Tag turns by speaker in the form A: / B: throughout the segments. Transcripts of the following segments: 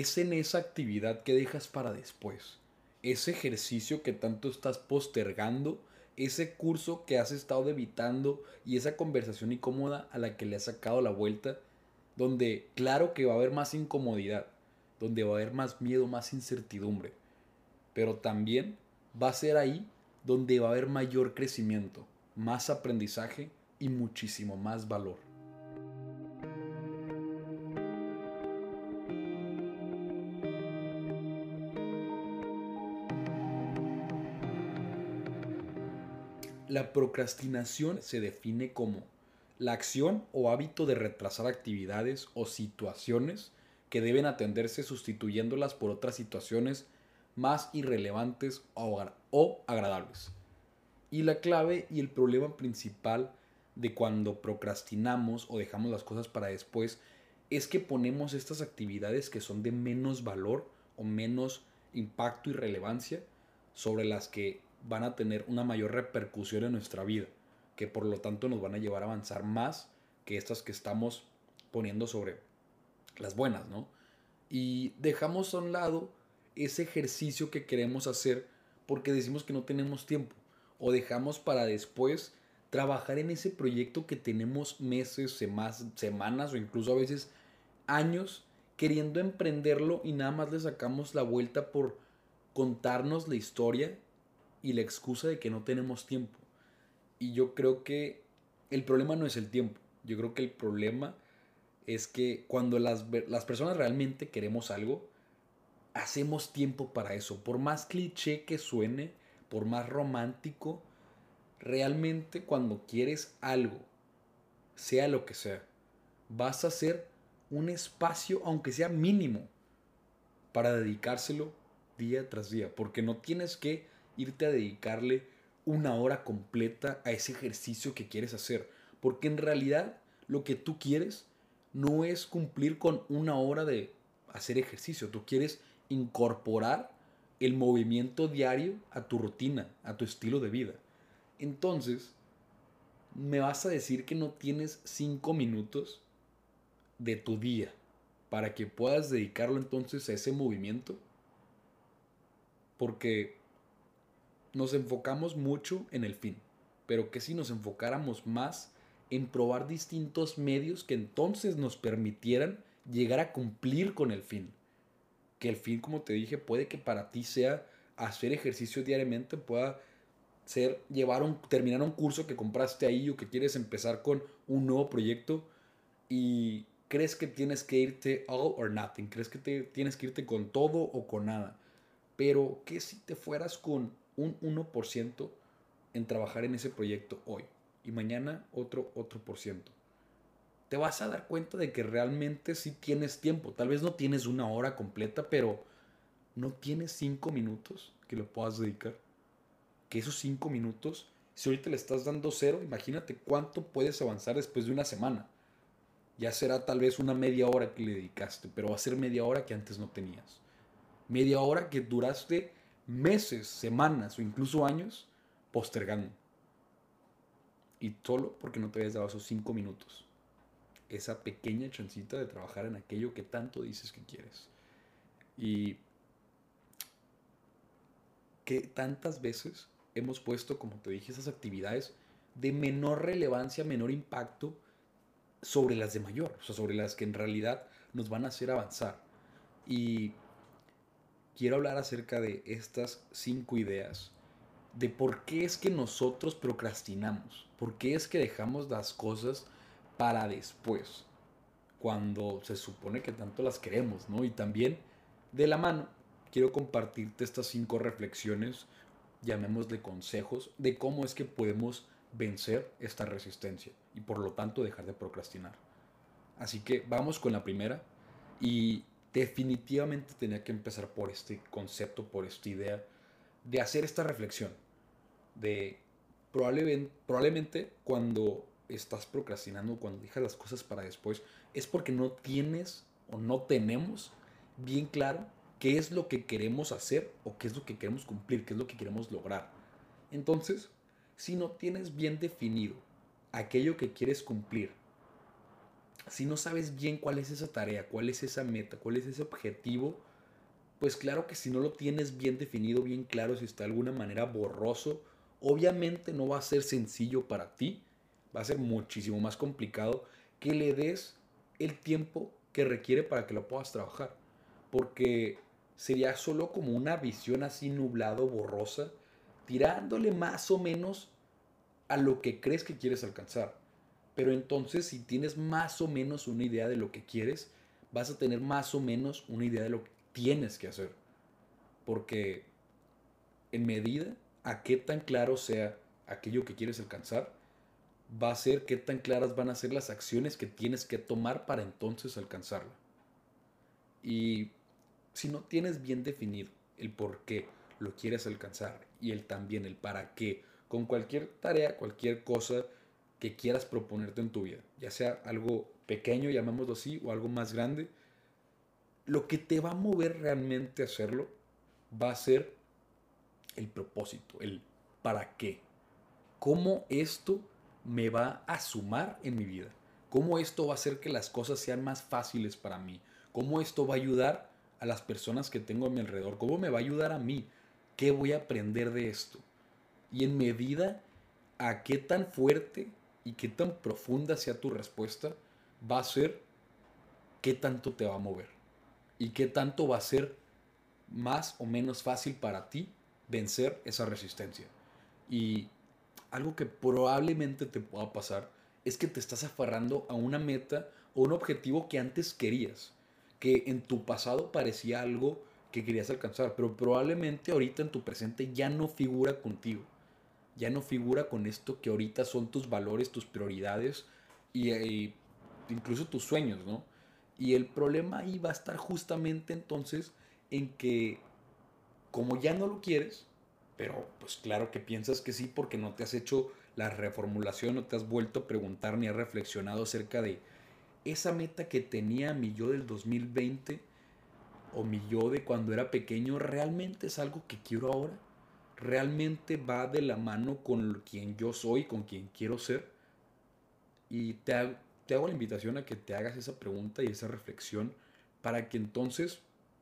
A: es en esa actividad que dejas para después. Ese ejercicio que tanto estás postergando, ese curso que has estado evitando y esa conversación incómoda a la que le has sacado la vuelta, donde claro que va a haber más incomodidad, donde va a haber más miedo, más incertidumbre, pero también va a ser ahí donde va a haber mayor crecimiento, más aprendizaje y muchísimo más valor. La procrastinación se define como la acción o hábito de retrasar actividades o situaciones que deben atenderse sustituyéndolas por otras situaciones más irrelevantes o agradables. Y la clave y el problema principal de cuando procrastinamos o dejamos las cosas para después es que ponemos estas actividades que son de menos valor o menos impacto y relevancia sobre las que van a tener una mayor repercusión en nuestra vida, que por lo tanto nos van a llevar a avanzar más que estas que estamos poniendo sobre las buenas, ¿no? Y dejamos a un lado ese ejercicio que queremos hacer porque decimos que no tenemos tiempo o dejamos para después trabajar en ese proyecto que tenemos meses, semanas o incluso a veces años queriendo emprenderlo y nada más le sacamos la vuelta por contarnos la historia y la excusa de que no tenemos tiempo. Y yo creo que el problema no es el tiempo, yo creo que el problema es que cuando las, las personas realmente queremos algo, hacemos tiempo para eso. Por más cliché que suene, por más romántico, realmente cuando quieres algo, sea lo que sea, vas a hacer un espacio, aunque sea mínimo, para dedicárselo día tras día. Porque no tienes que irte a dedicarle una hora completa a ese ejercicio que quieres hacer. Porque en realidad lo que tú quieres no es cumplir con una hora de hacer ejercicio. Tú quieres incorporar el movimiento diario a tu rutina, a tu estilo de vida. Entonces, me vas a decir que no tienes cinco minutos de tu día para que puedas dedicarlo entonces a ese movimiento. Porque nos enfocamos mucho en el fin, pero que si nos enfocáramos más en probar distintos medios que entonces nos permitieran llegar a cumplir con el fin que el fin, como te dije, puede que para ti sea hacer ejercicio diariamente, pueda ser llevar un, terminar un curso que compraste ahí o que quieres empezar con un nuevo proyecto y crees que tienes que irte all or nothing, crees que tienes que irte con todo o con nada. Pero, ¿qué si te fueras con un 1% en trabajar en ese proyecto hoy y mañana otro otro por ciento? te vas a dar cuenta de que realmente sí tienes tiempo. Tal vez no tienes una hora completa, pero no tienes cinco minutos que lo puedas dedicar. Que esos cinco minutos, si ahorita le estás dando cero, imagínate cuánto puedes avanzar después de una semana. Ya será tal vez una media hora que le dedicaste, pero va a ser media hora que antes no tenías. Media hora que duraste meses, semanas o incluso años postergando. Y solo porque no te habías dado esos cinco minutos esa pequeña chancita de trabajar en aquello que tanto dices que quieres. Y que tantas veces hemos puesto, como te dije, esas actividades de menor relevancia, menor impacto sobre las de mayor, o sea, sobre las que en realidad nos van a hacer avanzar. Y quiero hablar acerca de estas cinco ideas, de por qué es que nosotros procrastinamos, por qué es que dejamos las cosas para después, cuando se supone que tanto las queremos, ¿no? Y también de la mano, quiero compartirte estas cinco reflexiones, llamémosle consejos, de cómo es que podemos vencer esta resistencia y por lo tanto dejar de procrastinar. Así que vamos con la primera y definitivamente tenía que empezar por este concepto, por esta idea de hacer esta reflexión, de probablemente, probablemente cuando estás procrastinando, cuando dejas las cosas para después, es porque no tienes o no tenemos bien claro qué es lo que queremos hacer o qué es lo que queremos cumplir, qué es lo que queremos lograr. Entonces, si no tienes bien definido aquello que quieres cumplir si no sabes bien cuál es esa tarea, cuál es esa meta, cuál es ese objetivo, pues claro que si no lo tienes bien definido, bien claro, si está de alguna manera borroso, obviamente no va a ser sencillo para ti, va a ser muchísimo más complicado que le des el tiempo que requiere para que lo puedas trabajar. Porque sería solo como una visión así nublado, borrosa, tirándole más o menos a lo que crees que quieres alcanzar. Pero entonces si tienes más o menos una idea de lo que quieres, vas a tener más o menos una idea de lo que tienes que hacer. Porque en medida a qué tan claro sea aquello que quieres alcanzar, va a ser qué tan claras van a ser las acciones que tienes que tomar para entonces alcanzarla. Y si no tienes bien definido el por qué lo quieres alcanzar y el también el para qué, con cualquier tarea, cualquier cosa que quieras proponerte en tu vida, ya sea algo pequeño, llamémoslo así, o algo más grande, lo que te va a mover realmente a hacerlo va a ser el propósito, el para qué. ¿Cómo esto me va a sumar en mi vida? ¿Cómo esto va a hacer que las cosas sean más fáciles para mí? ¿Cómo esto va a ayudar a las personas que tengo a mi alrededor? ¿Cómo me va a ayudar a mí? ¿Qué voy a aprender de esto? Y en medida a qué tan fuerte y qué tan profunda sea tu respuesta, va a ser qué tanto te va a mover y qué tanto va a ser más o menos fácil para ti vencer esa resistencia. Y algo que probablemente te pueda pasar es que te estás aferrando a una meta o un objetivo que antes querías, que en tu pasado parecía algo que querías alcanzar, pero probablemente ahorita en tu presente ya no figura contigo, ya no figura con esto que ahorita son tus valores, tus prioridades y, incluso tus sueños, ¿no? Y el problema ahí va a estar justamente entonces en que como ya no lo quieres, pero pues claro que piensas que sí porque no te has hecho la reformulación, no te has vuelto a preguntar ni has reflexionado acerca de esa meta que tenía mi yo del 2020 o mi yo de cuando era pequeño, ¿realmente es algo que quiero ahora? ¿Realmente va de la mano con quien yo soy, con quien quiero ser? Y te, te hago la invitación a que te hagas esa pregunta y esa reflexión para que entonces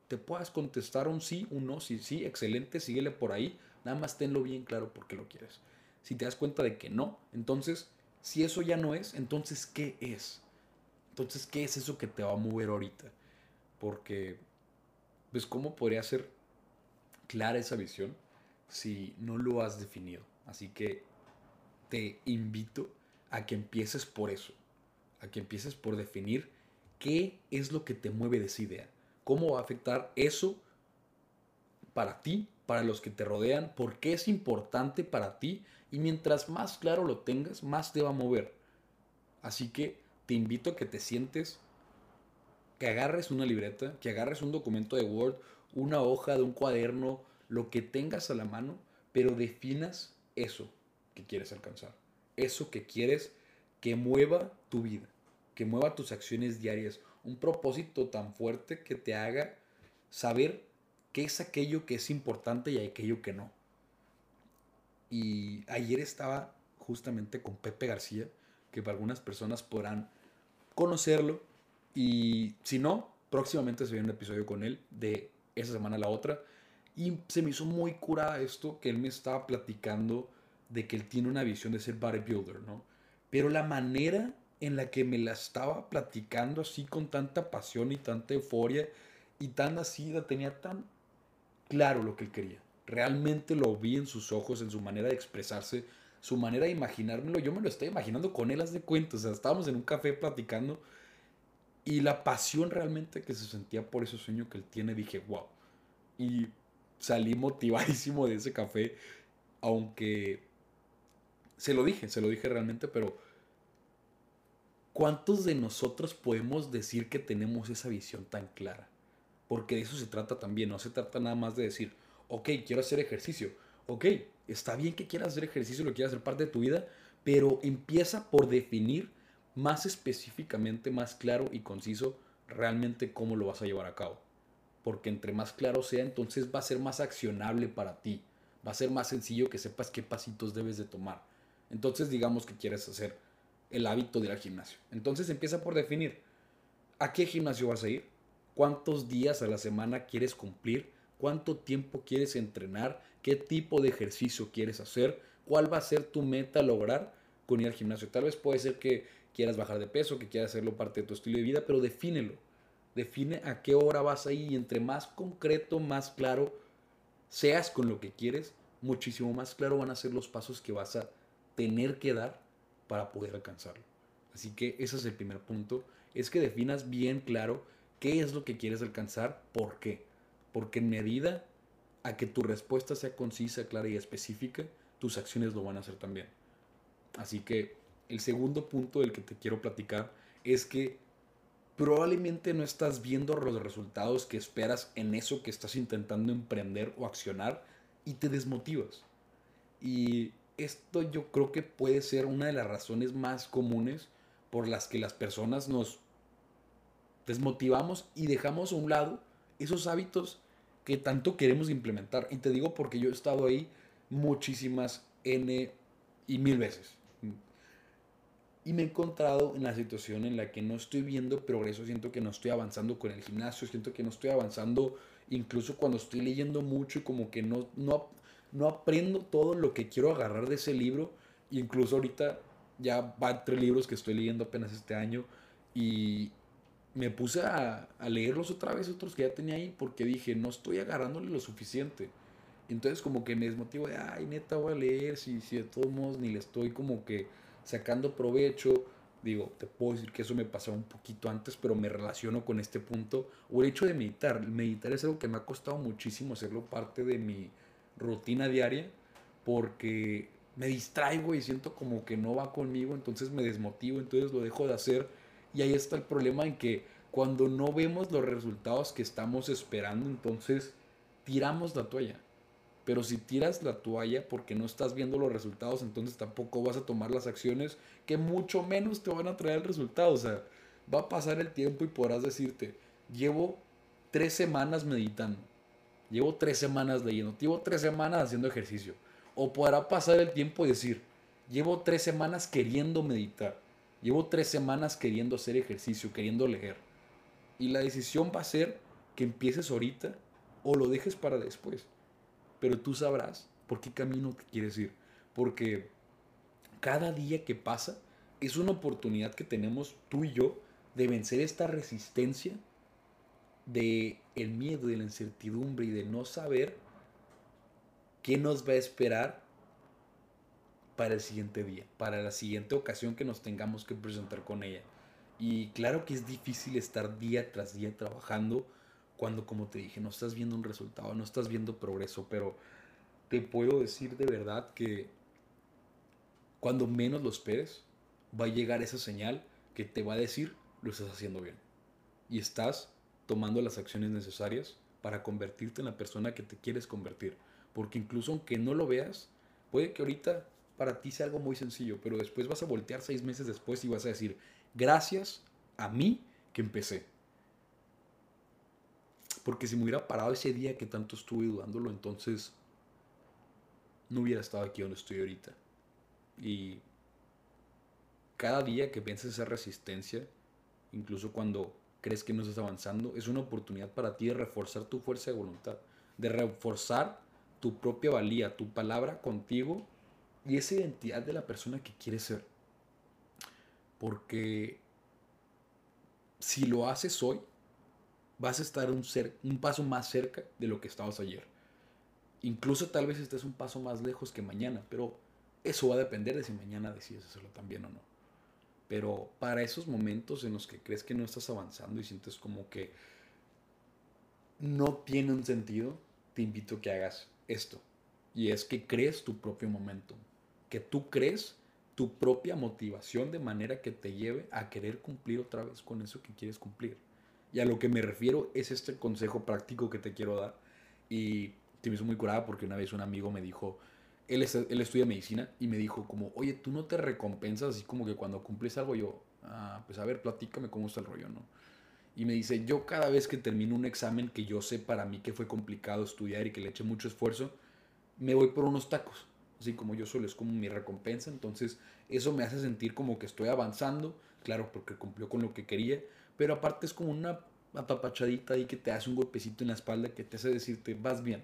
A: te puedas contestar un sí, un no, sí, sí, excelente, síguele por ahí, nada más tenlo bien claro por qué lo quieres. Si te das cuenta de que no, entonces, si eso ya no es, entonces, ¿qué es? Entonces, ¿qué es eso que te va a mover ahorita? Porque, pues, ¿cómo podría ser clara esa visión si no lo has definido? Así que te invito a que empieces por eso, a que empieces por definir qué es lo que te mueve de esa idea cómo va a afectar eso para ti, para los que te rodean, por qué es importante para ti y mientras más claro lo tengas, más te va a mover. Así que te invito a que te sientes, que agarres una libreta, que agarres un documento de Word, una hoja de un cuaderno, lo que tengas a la mano, pero definas eso que quieres alcanzar, eso que quieres que mueva tu vida, que mueva tus acciones diarias un propósito tan fuerte que te haga saber qué es aquello que es importante y aquello que no. Y ayer estaba justamente con Pepe García, que para algunas personas podrán conocerlo. Y si no, próximamente se viene un episodio con él de esa semana a la otra. Y se me hizo muy curada esto que él me estaba platicando de que él tiene una visión de ser bodybuilder, ¿no? Pero la manera en la que me la estaba platicando así con tanta pasión y tanta euforia y tan así, tenía tan claro lo que él quería. Realmente lo vi en sus ojos, en su manera de expresarse, su manera de imaginármelo. Yo me lo estoy imaginando con él, haz de cuenta. O sea, estábamos en un café platicando y la pasión realmente que se sentía por ese sueño que él tiene, dije, wow. Y salí motivadísimo de ese café, aunque se lo dije, se lo dije realmente, pero ¿Cuántos de nosotros podemos decir que tenemos esa visión tan clara? Porque de eso se trata también, no se trata nada más de decir, ok, quiero hacer ejercicio, ok, está bien que quieras hacer ejercicio, lo quieras hacer parte de tu vida, pero empieza por definir más específicamente, más claro y conciso realmente cómo lo vas a llevar a cabo. Porque entre más claro sea, entonces va a ser más accionable para ti. Va a ser más sencillo que sepas qué pasitos debes de tomar. Entonces digamos que quieres hacer el hábito de ir al gimnasio. Entonces empieza por definir a qué gimnasio vas a ir, cuántos días a la semana quieres cumplir, cuánto tiempo quieres entrenar, qué tipo de ejercicio quieres hacer, cuál va a ser tu meta lograr con ir al gimnasio. Tal vez puede ser que quieras bajar de peso, que quieras hacerlo parte de tu estilo de vida, pero defínelo. Define a qué hora vas a ir y entre más concreto, más claro seas con lo que quieres, muchísimo más claro van a ser los pasos que vas a tener que dar para poder alcanzarlo. Así que ese es el primer punto, es que definas bien claro qué es lo que quieres alcanzar, por qué. Porque en medida a que tu respuesta sea concisa, clara y específica, tus acciones lo van a hacer también. Así que el segundo punto del que te quiero platicar es que probablemente no estás viendo los resultados que esperas en eso que estás intentando emprender o accionar y te desmotivas. Y esto yo creo que puede ser una de las razones más comunes por las que las personas nos desmotivamos y dejamos a un lado esos hábitos que tanto queremos implementar. Y te digo porque yo he estado ahí muchísimas N y mil veces. Y me he encontrado en la situación en la que no estoy viendo progreso, siento que no estoy avanzando con el gimnasio, siento que no estoy avanzando incluso cuando estoy leyendo mucho y como que no, no, no aprendo todo lo que quiero agarrar de ese libro. Incluso ahorita ya van tres libros que estoy leyendo apenas este año y me puse a, leerlos otra vez, otros que ya tenía ahí, porque dije, no estoy agarrándole lo suficiente. Entonces como que me desmotivo de, ay, neta, voy a leer, si, si de todos modos ni le estoy como que sacando provecho. Digo, te puedo decir que eso me pasaba un poquito antes, pero me relaciono con este punto. O el hecho de meditar. Meditar es algo que me ha costado muchísimo hacerlo parte de mi rutina diaria, porque me distraigo y siento como que no va conmigo, entonces me desmotivo, entonces lo dejo de hacer. Y ahí está el problema en que cuando no vemos los resultados que estamos esperando, entonces tiramos la toalla. Pero si tiras la toalla porque no estás viendo los resultados, entonces tampoco vas a tomar las acciones que mucho menos te van a traer el resultado. O sea, va a pasar el tiempo y podrás decirte, llevo tres semanas meditando, llevo tres semanas leyendo, llevo tres semanas haciendo ejercicio. O podrá pasar el tiempo y decir, llevo tres semanas queriendo meditar, llevo tres semanas queriendo hacer ejercicio, queriendo leer. Y la decisión va a ser que empieces ahorita o lo dejes para después pero tú sabrás por qué camino te quieres ir. Porque cada día que pasa es una oportunidad que tenemos tú y yo de vencer esta resistencia de el miedo, de la incertidumbre y de no saber qué nos va a esperar para el siguiente día, para la siguiente ocasión que nos tengamos que presentar con ella. Y claro que es difícil estar día tras día trabajando cuando, como te dije, no estás viendo un resultado, no estás viendo progreso, pero te puedo decir de verdad que cuando menos lo esperes, va a llegar esa señal que te va a decir lo estás haciendo bien. Y estás tomando las acciones necesarias para convertirte en la persona que te quieres convertir. Porque incluso aunque no lo veas, puede que ahorita para ti sea algo muy sencillo, pero después vas a voltear seis meses después y vas a decir, gracias a mí que empecé. Porque si me hubiera parado ese día que tanto estuve dudándolo, entonces no hubiera estado aquí donde estoy ahorita. Y cada día que piensas esa resistencia, incluso cuando crees que no estás avanzando, es una oportunidad para ti de reforzar tu fuerza de voluntad, de reforzar tu propia valía, tu palabra contigo y esa identidad de la persona que quieres ser. Porque si lo haces hoy, vas a estar un, paso más cerca de lo que estabas ayer. Incluso tal vez estés un paso más lejos que mañana, pero eso va a depender de si mañana decides hacerlo también o no. Pero para esos momentos en los que crees que no estás avanzando y sientes como que no tiene un sentido, te invito a que hagas esto. Y es que crees tu propio momento. Que tú crees tu propia motivación de manera que te lleve a querer cumplir otra vez con eso que quieres cumplir. Y a lo que me refiero es este consejo práctico que te quiero dar. Y te me hizo muy curada porque una vez un amigo me dijo, él, él estudia medicina y me dijo como, oye, tú no te recompensas así como que cuando cumples algo yo, ah, pues a ver, platícame cómo está el rollo, ¿no? Y me dice, yo cada vez que termino un examen que yo sé para mí que fue complicado estudiar y que le eché mucho esfuerzo, me voy por unos tacos. Así como yo solo es como mi recompensa, entonces eso me hace sentir como que estoy avanzando, claro, porque cumplió con lo que quería, pero aparte es como una apapachadita ahí que te hace un golpecito en la espalda que te hace decirte, vas bien.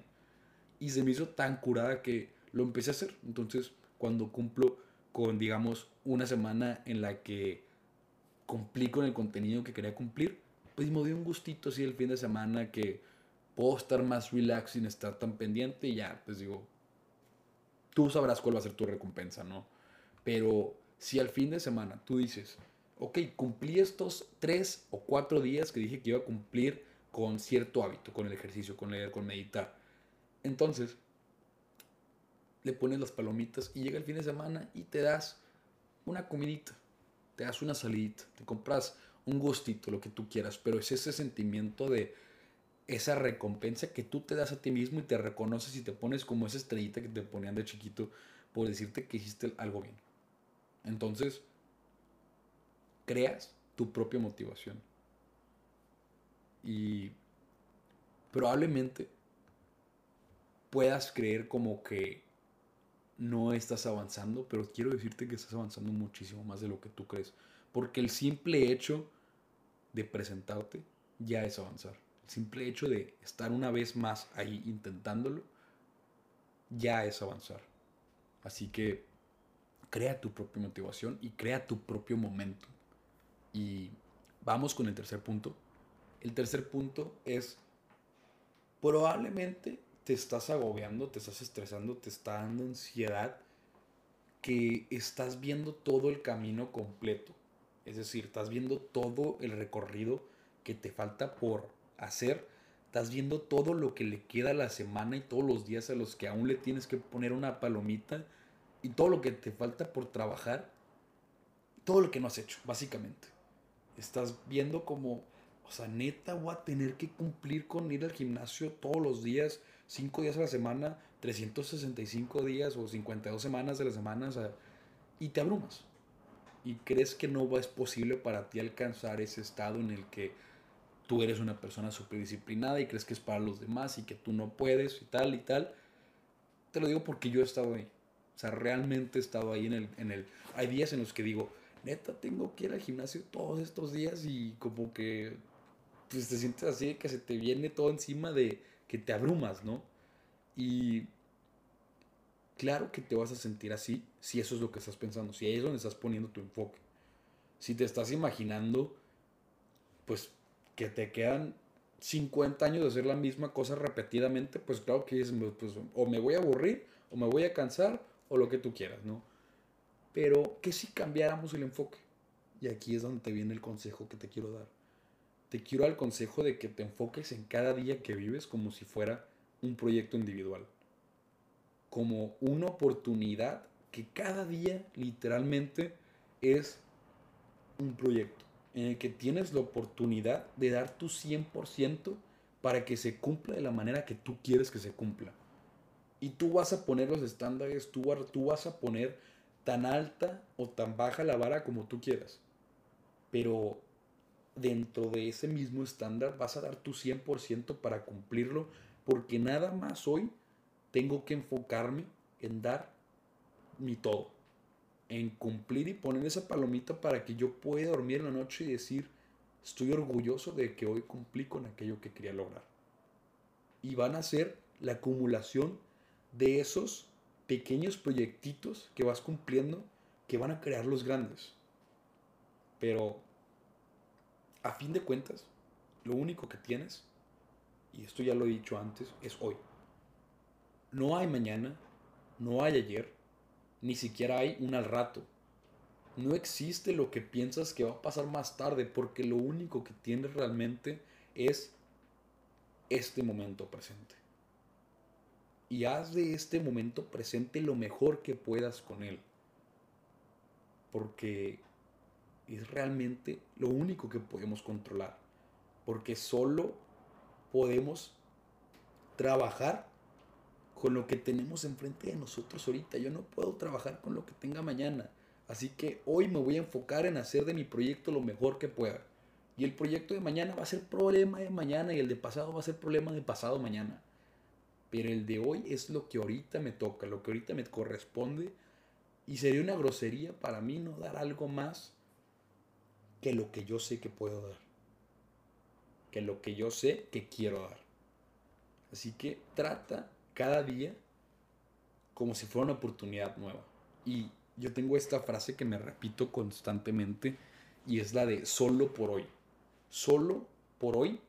A: Y se me hizo tan curada que lo empecé a hacer, entonces cuando cumplo con, digamos, una semana en la que cumplí con el contenido que quería cumplir, pues me dio un gustito así el fin de semana que puedo estar más relax sin estar tan pendiente y ya, pues digo, tú sabrás cuál va a ser tu recompensa, ¿no? Pero si al fin de semana tú dices, ok, cumplí estos tres o cuatro días que dije que iba a cumplir con cierto hábito, con el ejercicio, con leer, con meditar, entonces le pones las palomitas y llega el fin de semana y te das una comidita, te das una salidita, te compras un gustito, lo que tú quieras, pero es ese sentimiento de esa recompensa que tú te das a ti mismo y te reconoces y te pones como esa estrellita que te ponían de chiquito por decirte que hiciste algo bien. Entonces, creas tu propia motivación. Y probablemente puedas creer como que no estás avanzando, pero quiero decirte que estás avanzando muchísimo más de lo que tú crees. Porque el simple hecho de presentarte ya es avanzar. El simple hecho de estar una vez más ahí intentándolo ya es avanzar. Así que crea tu propia motivación y crea tu propio momento. Y vamos con el tercer punto. El tercer punto es probablemente te estás agobiando, te estás estresando, te está dando ansiedad, que estás viendo todo el camino completo. Es decir, estás viendo todo el recorrido que te falta por hacer. Estás viendo todo lo que le queda a la semana y todos los días a los que aún le tienes que poner una palomita y todo lo que te falta por trabajar. Todo lo que no has hecho, básicamente. Estás viendo como, o sea, neta voy a tener que cumplir con ir al gimnasio todos los días 5 días a la semana, 365 días o 52 semanas de la semana, y te abrumas. Y crees que no es posible para ti alcanzar ese estado en el que tú eres una persona súper disciplinada y crees que es para los demás y que tú no puedes y tal y tal. Te lo digo porque yo he estado ahí. O sea, realmente he estado ahí en el, en el... Hay días en los que digo, neta, tengo que ir al gimnasio todos estos días y como que pues, te sientes así que se te viene todo encima de que te abrumas, ¿no? Y claro que te vas a sentir así si eso es lo que estás pensando, si ahí es donde estás poniendo tu enfoque. Si te estás imaginando, pues que te quedan 50 años de hacer la misma cosa repetidamente, pues claro que es, pues, o me voy a aburrir, o me voy a cansar, o lo que tú quieras, ¿no? Pero, ¿qué si cambiáramos el enfoque? Y aquí es donde te viene el consejo que te quiero dar te quiero al consejo de que te enfoques en cada día que vives como si fuera un proyecto individual. Como una oportunidad que cada día literalmente es un proyecto en el que tienes la oportunidad de dar tu 100% para que se cumpla de la manera que tú quieres que se cumpla. Y tú vas a poner los estándares, tú, tú vas a poner tan alta o tan baja la vara como tú quieras. Pero dentro de ese mismo estándar vas a dar tu 100% para cumplirlo, porque nada más hoy tengo que enfocarme en dar mi todo, en cumplir y poner esa palomita para que yo pueda dormir la noche y decir, estoy orgulloso de que hoy cumplí con aquello que quería lograr. Y van a ser la acumulación de esos pequeños proyectitos que vas cumpliendo que van a crear los grandes. Pero a fin de cuentas, lo único que tienes, y esto ya lo he dicho antes, es hoy. No hay mañana, no hay ayer, ni siquiera hay un al rato. No existe lo que piensas que va a pasar más tarde, porque lo único que tienes realmente es este momento presente. Y haz de este momento presente lo mejor que puedas con él. Porque es realmente lo único que podemos controlar. Porque solo podemos trabajar con lo que tenemos enfrente de nosotros ahorita. Yo no puedo trabajar con lo que tenga mañana. Así que hoy me voy a enfocar en hacer de mi proyecto lo mejor que pueda. Y el proyecto de mañana va a ser problema de mañana y el de pasado va a ser problema de pasado mañana. Pero el de hoy es lo que ahorita me toca, lo que ahorita me corresponde. Y sería una grosería para mí no dar algo más que lo que yo sé que puedo dar. Que lo que yo sé que quiero dar. Así que trata cada día como si fuera una oportunidad nueva. Y yo tengo esta frase que me repito constantemente y es la de solo por hoy. Solo por hoy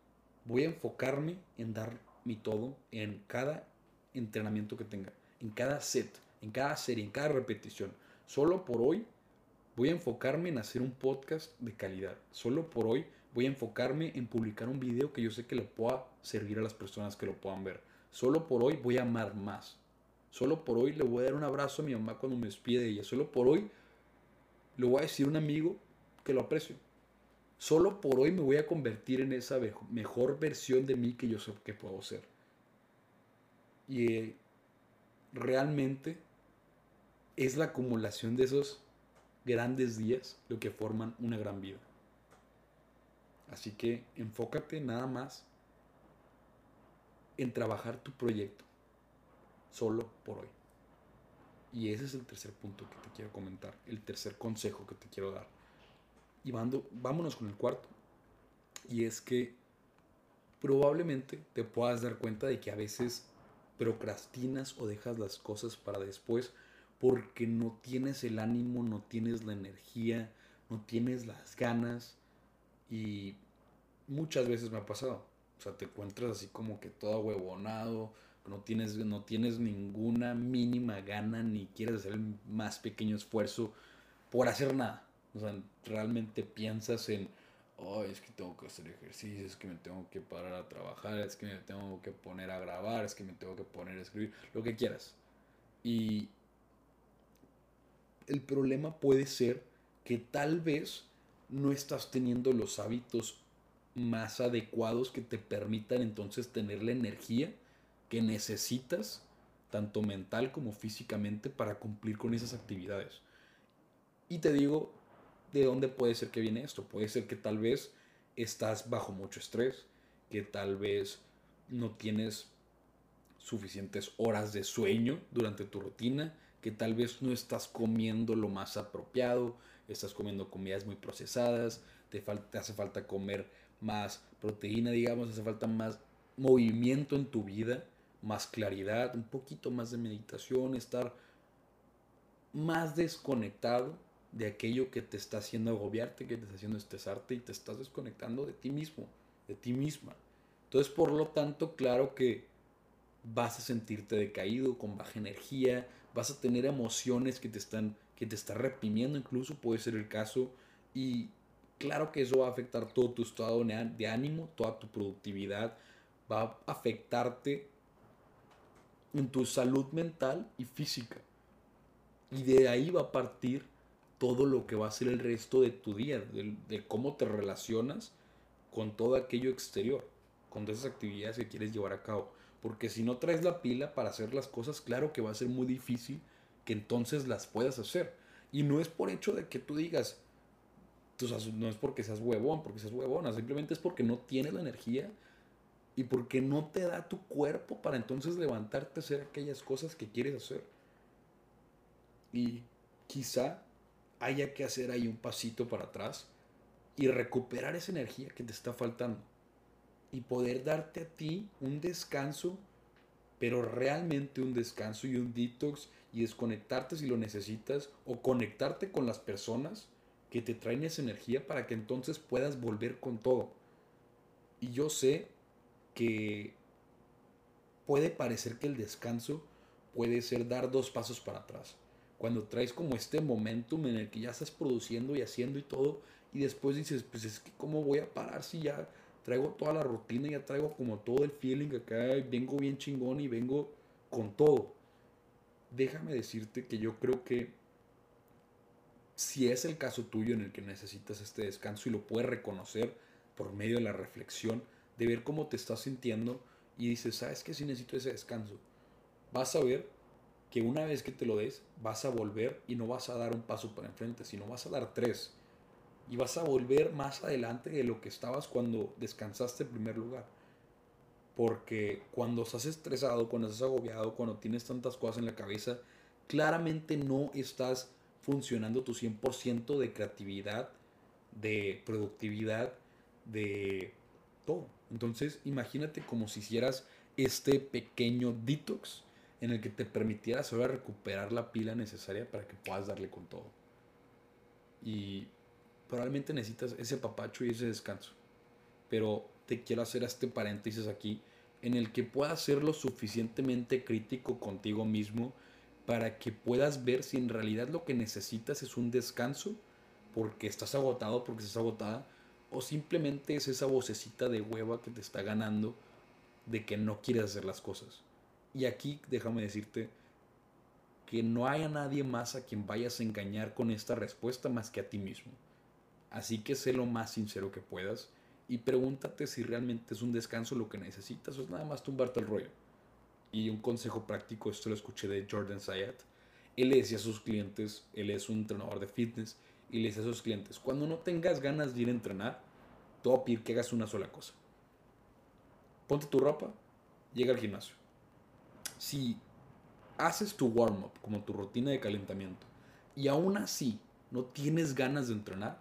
A: voy a enfocarme en dar mi todo en cada entrenamiento que tenga, en cada set, en cada serie, en cada repetición. Solo por hoy voy a enfocarme en hacer un podcast de calidad. Solo por hoy voy a enfocarme en publicar un video que yo sé que le pueda servir a las personas que lo puedan ver. Solo por hoy voy a amar más. Solo por hoy le voy a dar un abrazo a mi mamá cuando me despide de ella. Solo por hoy le voy a decir a un amigo que lo aprecio. Solo por hoy me voy a convertir en esa mejor versión de mí que yo sé que puedo ser. Y eh, realmente es la acumulación de esos grandes días lo que forman una gran vida. Así que enfócate nada más en trabajar tu proyecto solo por hoy. Y ese es el tercer punto que te quiero comentar, el tercer consejo que te quiero dar. Y vámonos con el cuarto. Y es que probablemente te puedas dar cuenta de que a veces procrastinas o dejas las cosas para después porque no tienes el ánimo, no tienes la energía, no tienes las ganas. Y muchas veces me ha pasado. O sea, te encuentras así como que todo huevonado, no tienes, no tienes ninguna mínima gana ni quieres hacer el más pequeño esfuerzo por hacer nada. O sea, realmente piensas en, oh, es que tengo que hacer ejercicio, es que me tengo que parar a trabajar, es que me tengo que poner a grabar, es que me tengo que poner a escribir, lo que quieras. Y el problema puede ser que tal vez no estás teniendo los hábitos más adecuados que te permitan entonces tener la energía que necesitas, tanto mental como físicamente, para cumplir con esas actividades. Y te digo, de dónde puede ser que viene esto. Puede ser que tal vez estás bajo mucho estrés, que tal vez no tienes suficientes horas de sueño durante tu rutina, que tal vez no estás comiendo lo más apropiado, estás comiendo comidas muy procesadas, te, te hace falta comer más proteína, digamos, hace falta más movimiento en tu vida, más claridad, un poquito más de meditación, estar más desconectado de aquello que te está haciendo agobiarte, que te está haciendo estresarte y te estás desconectando de ti mismo, de ti misma. Entonces, por lo tanto, claro que vas a sentirte decaído, con baja energía, vas a tener emociones que te están que te está reprimiendo, incluso puede ser el caso y claro que eso va a afectar todo tu estado de ánimo, toda tu productividad, va a afectarte en tu salud mental y física. Y de ahí va a partir todo lo que va a ser el resto de tu día, de, cómo te relacionas con todo aquello exterior, con todas esas actividades que quieres llevar a cabo. Porque si no traes la pila para hacer las cosas, claro que va a ser muy difícil que entonces las puedas hacer. Y no es por hecho de que tú digas, no es porque seas huevón, porque seas huevona, simplemente es porque no tienes la energía y porque no te da tu cuerpo para entonces levantarte a hacer aquellas cosas que quieres hacer. Y quizá haya que hacer ahí un pasito para atrás y recuperar esa energía que te está faltando. Y poder darte a ti un descanso, pero realmente un descanso y un detox y desconectarte si lo necesitas o conectarte con las personas que te traen esa energía para que entonces puedas volver con todo. Y yo sé que puede parecer que el descanso puede ser dar dos pasos para atrás cuando traes como este momentum en el que ya estás produciendo y haciendo y todo, y después dices, pues es que cómo voy a parar si ya traigo toda la rutina, ya traigo como todo el feeling acá, vengo bien chingón y vengo con todo. Déjame decirte que yo creo que si es el caso tuyo en el que necesitas este descanso y lo puedes reconocer por medio de la reflexión, de ver cómo te estás sintiendo y dices, ¿sabes qué? Si necesito ese descanso. Vas a ver que una vez que te lo des, vas a volver y no vas a dar un paso para enfrente, sino vas a dar tres. Y vas a volver más adelante de lo que estabas cuando descansaste en primer lugar. Porque cuando estás estresado, cuando estás agobiado, cuando tienes tantas cosas en la cabeza, claramente no estás funcionando tu 100% de creatividad, de productividad, de todo. Entonces, imagínate como si hicieras este pequeño detox en el que te permitiera solo recuperar la pila necesaria para que puedas darle con todo. Y probablemente necesitas ese papacho y ese descanso. Pero te quiero hacer este paréntesis aquí en el que puedas ser lo suficientemente crítico contigo mismo para que puedas ver si en realidad lo que necesitas es un descanso porque estás agotado, porque estás agotada, o simplemente es esa vocecita de hueva que te está ganando de que no quieres hacer las cosas. Y aquí déjame decirte que no haya nadie más a quien vayas a engañar con esta respuesta más que a ti mismo. Así que sé lo más sincero que puedas y pregúntate si realmente es un descanso lo que necesitas o es nada más tumbarte el rollo. Y un consejo práctico, esto lo escuché de Jordan Sayat. Él le decía a sus clientes, él es un entrenador de fitness, y le decía a sus clientes, cuando no tengas ganas de ir a entrenar, te voy a pedir que hagas una sola cosa. Ponte tu ropa, llega al gimnasio. Si haces tu warm-up como tu rutina de calentamiento y aún así no tienes ganas de entrenar,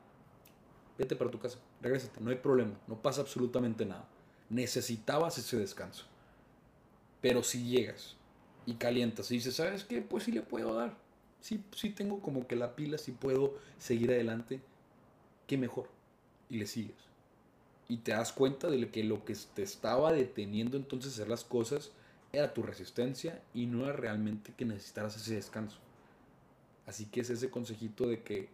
A: vete para tu casa, regrésate, no hay problema, no pasa absolutamente nada. Necesitabas ese descanso. Pero si llegas y calientas y dices, ¿sabes qué? Pues sí le puedo dar. Sí, sí tengo como que la pila, sí puedo seguir adelante. ¿Qué mejor? Y le sigues. Y te das cuenta de que lo que te estaba deteniendo entonces hacer las cosas era tu resistencia y no era realmente que necesitaras ese descanso. Así que es ese consejito de que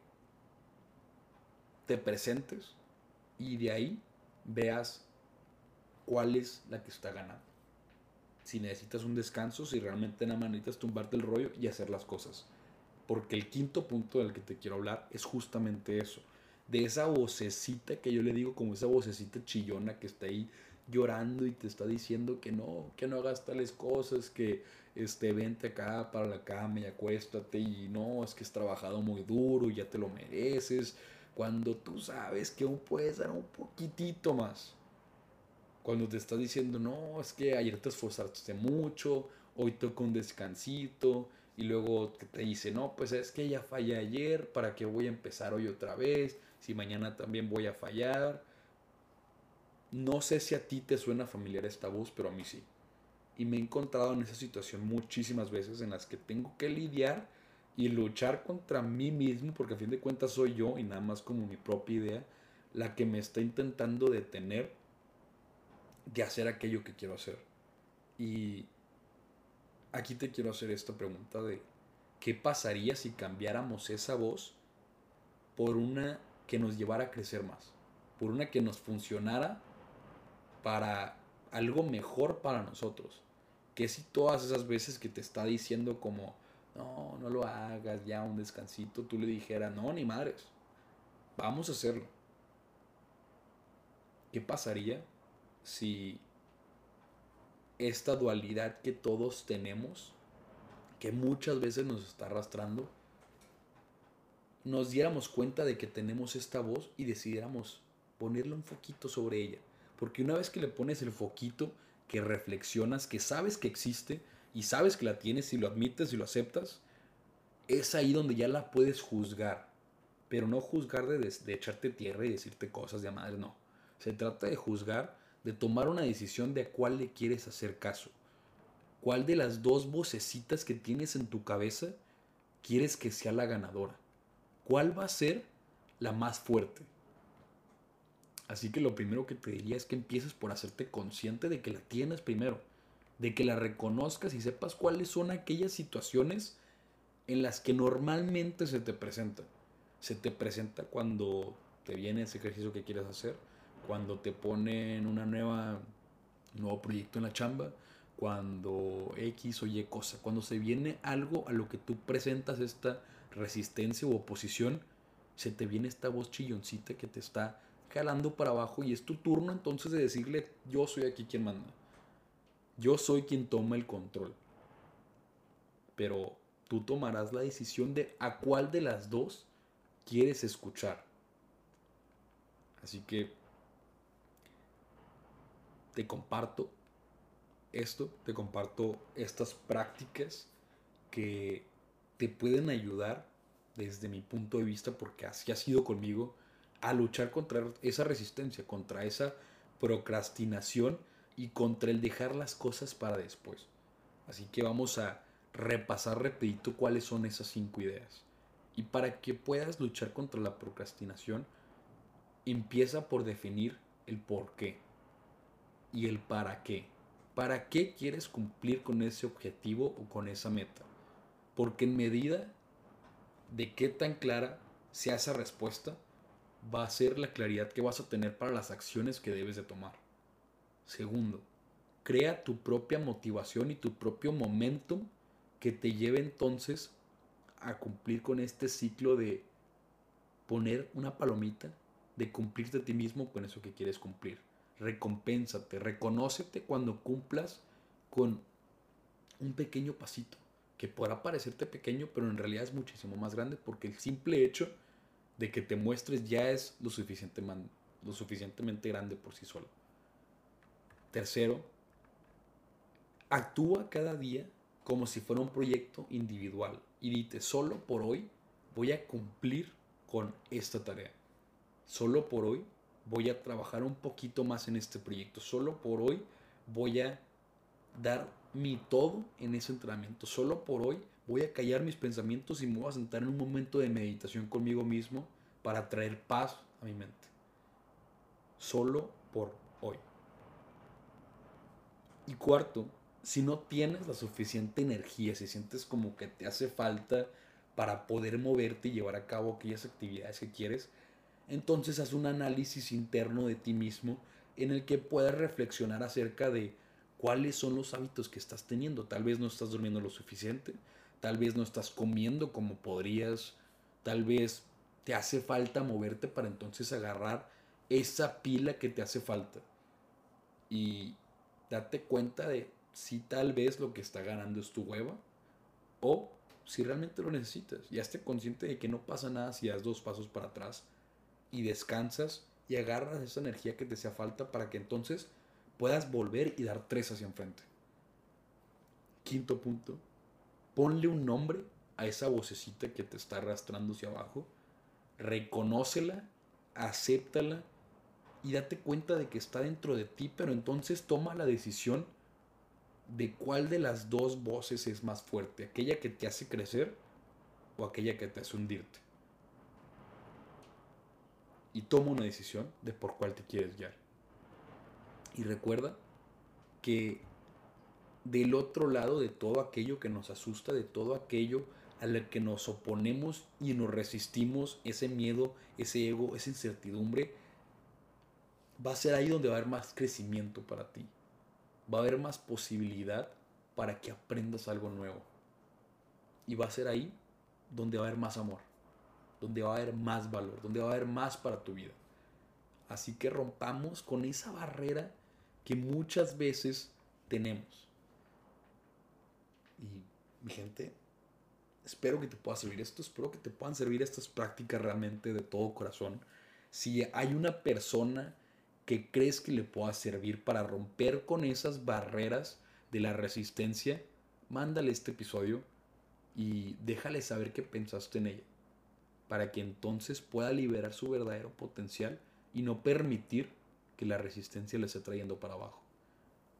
A: te presentes y de ahí veas cuál es la que está ganando. Si necesitas un descanso, si realmente nada más necesitas tumbarte el rollo y hacer las cosas. Porque el quinto punto del que te quiero hablar es justamente eso. De esa vocecita que yo le digo como esa vocecita chillona que está ahí llorando y te está diciendo que no, que no hagas tales cosas, que este, vente acá para la cama y acuéstate y no, es que has trabajado muy duro y ya te lo mereces, cuando tú sabes que aún puedes dar un poquitito más. Cuando te estás diciendo, no, es que ayer te esforzaste mucho, hoy toca un descansito, y luego te dice, no, pues es que ya fallé ayer, ¿para qué voy a empezar hoy otra vez? Si mañana también voy a fallar. No sé si a ti te suena familiar esta voz, pero a mí sí. Y me he encontrado en esa situación muchísimas veces en las que tengo que lidiar y luchar contra mí mismo, porque a fin de cuentas soy yo y nada más como mi propia idea, la que me está intentando detener de hacer aquello que quiero hacer. Y aquí te quiero hacer esta pregunta de ¿qué pasaría si cambiáramos esa voz por una que nos llevara a crecer más? Por una que nos funcionara para algo mejor para nosotros. Que si todas esas veces que te está diciendo como, no, no lo hagas, ya un descansito, tú le dijeras, no, ni madres, vamos a hacerlo. ¿Qué pasaría si esta dualidad que todos tenemos, que muchas veces nos está arrastrando, nos diéramos cuenta de que tenemos esta voz y decidiéramos ponerle un foquito sobre ella. Porque una vez que le pones el foquito, que reflexionas, que sabes que existe y sabes que la tienes y lo admites y lo aceptas, es ahí donde ya la puedes juzgar. Pero no juzgar de, echarte tierra y decirte cosas de madre, no. Se trata de juzgar de tomar una decisión de a cuál le quieres hacer caso. ¿Cuál de las dos vocecitas que tienes en tu cabeza quieres que sea la ganadora? ¿Cuál va a ser la más fuerte? Así que lo primero que te diría es que empieces por hacerte consciente de que la tienes primero, de que la reconozcas y sepas cuáles son aquellas situaciones en las que normalmente se te presenta. Se te presenta cuando te viene ese ejercicio que quieres hacer, cuando te ponen una nueva nuevo proyecto en la chamba, cuando X o Y cosa, cuando se viene algo a lo que tú presentas esta resistencia u oposición, se te viene esta voz chilloncita que te está jalando para abajo y es tu turno entonces de decirle, yo soy aquí quien manda. Yo soy quien toma el control. Pero tú tomarás la decisión de a cuál de las dos quieres escuchar. Así que te comparto esto, te comparto estas prácticas que te pueden ayudar desde mi punto de vista, porque así ha sido conmigo, a luchar contra esa resistencia, contra esa procrastinación y contra el dejar las cosas para después. Así que vamos a repasar repito cuáles son esas cinco ideas. Y para que puedas luchar contra la procrastinación, empieza por definir el por qué y el para qué. ¿Para qué quieres cumplir con ese objetivo o con esa meta? Porque en medida de qué tan clara sea esa respuesta, va a ser la claridad que vas a tener para las acciones que debes de tomar. Segundo, crea tu propia motivación y tu propio momentum que te lleve entonces a cumplir con este ciclo de poner una palomita, de cumplirte a ti mismo con eso que quieres cumplir. Recompénsate, reconócete cuando cumplas con un pequeño pasito, que podrá parecerte pequeño, pero en realidad es muchísimo más grande porque el simple hecho de que te muestres ya es lo, lo suficientemente grande por sí solo. Tercero, actúa cada día como si fuera un proyecto individual y dite, solo por hoy voy a cumplir con esta tarea. Solo por hoy voy a trabajar un poquito más en este proyecto. Solo por hoy voy a dar mi todo en ese entrenamiento. Solo por hoy voy a callar mis pensamientos y me voy a sentar en un momento de meditación conmigo mismo para traer paz a mi mente. Solo por hoy. Y cuarto, si no tienes la suficiente energía, si sientes como que te hace falta para poder moverte y llevar a cabo aquellas actividades que quieres, entonces haz un análisis interno de ti mismo en el que puedas reflexionar acerca de cuáles son los hábitos que estás teniendo. Tal vez no estás durmiendo lo suficiente, tal vez no estás comiendo como podrías, tal vez te hace falta moverte para entonces agarrar esa pila que te hace falta. Y date cuenta de si tal vez lo que está ganando es tu hueva o si realmente lo necesitas. Ya esté consciente de que no pasa nada si das dos pasos para atrás y descansas y agarras esa energía que te hacía falta para que entonces puedas volver y dar tres hacia enfrente. Quinto punto, ponle un nombre a esa vocecita que te está arrastrando hacia abajo, reconócela, acéptala y date cuenta de que está dentro de ti, pero entonces toma la decisión de cuál de las dos voces es más fuerte, aquella que te hace crecer o aquella que te hace hundirte. Y toma una decisión de por cuál te quieres guiar. Y recuerda que del otro lado de todo aquello que nos asusta, de todo aquello a lo que nos oponemos y nos resistimos, ese miedo, ese ego, esa incertidumbre, va a ser ahí donde va a haber más crecimiento para ti. Va a haber más posibilidad para que aprendas algo nuevo. Y va a ser ahí donde va a haber más amor, donde va a haber más valor, donde va a haber más para tu vida. Así que rompamos con esa barrera que muchas veces tenemos. Y mi gente, espero que te pueda servir esto, espero que te puedan servir estas prácticas realmente de todo corazón. Si hay una persona que crees que le pueda servir para romper con esas barreras de la resistencia, mándale este episodio y déjale saber qué pensaste en ella, para que entonces pueda liberar su verdadero potencial y no permitir que la resistencia le esté trayendo para abajo.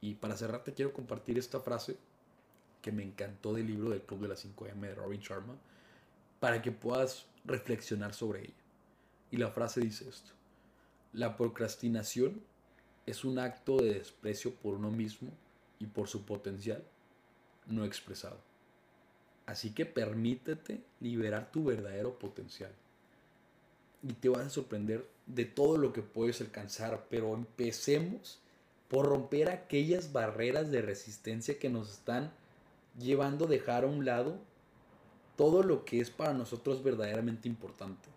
A: Y para cerrar te quiero compartir esta frase que me encantó del libro del Club de las 5M de Robin Sharma, para que puedas reflexionar sobre ella. Y la frase dice esto. La procrastinación es un acto de desprecio por uno mismo y por su potencial no expresado. Así que permítete liberar tu verdadero potencial. Y te vas a sorprender de todo lo que puedes alcanzar. Pero empecemos por romper aquellas barreras de resistencia que nos están llevando dejar a un lado todo lo que es para nosotros verdaderamente importante.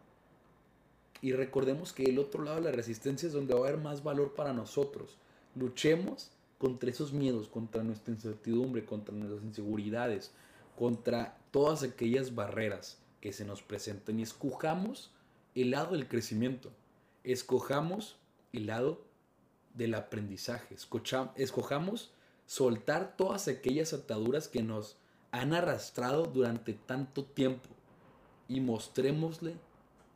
A: Y recordemos que el otro lado de la resistencia es donde va a haber más valor para nosotros. Luchemos contra esos miedos, contra nuestra incertidumbre, contra nuestras inseguridades, contra todas aquellas barreras que se nos presenten y escojamos el lado del crecimiento, escojamos el lado del aprendizaje, escojamos soltar todas aquellas ataduras que nos han arrastrado durante tanto tiempo y mostrémosle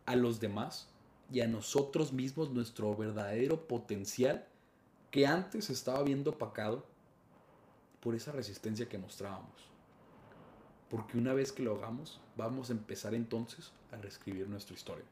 A: a los demás y a nosotros mismos nuestro verdadero potencial que antes estaba viendo opacado por esa resistencia que mostrábamos. Porque una vez que lo hagamos, vamos a empezar entonces a reescribir nuestra historia.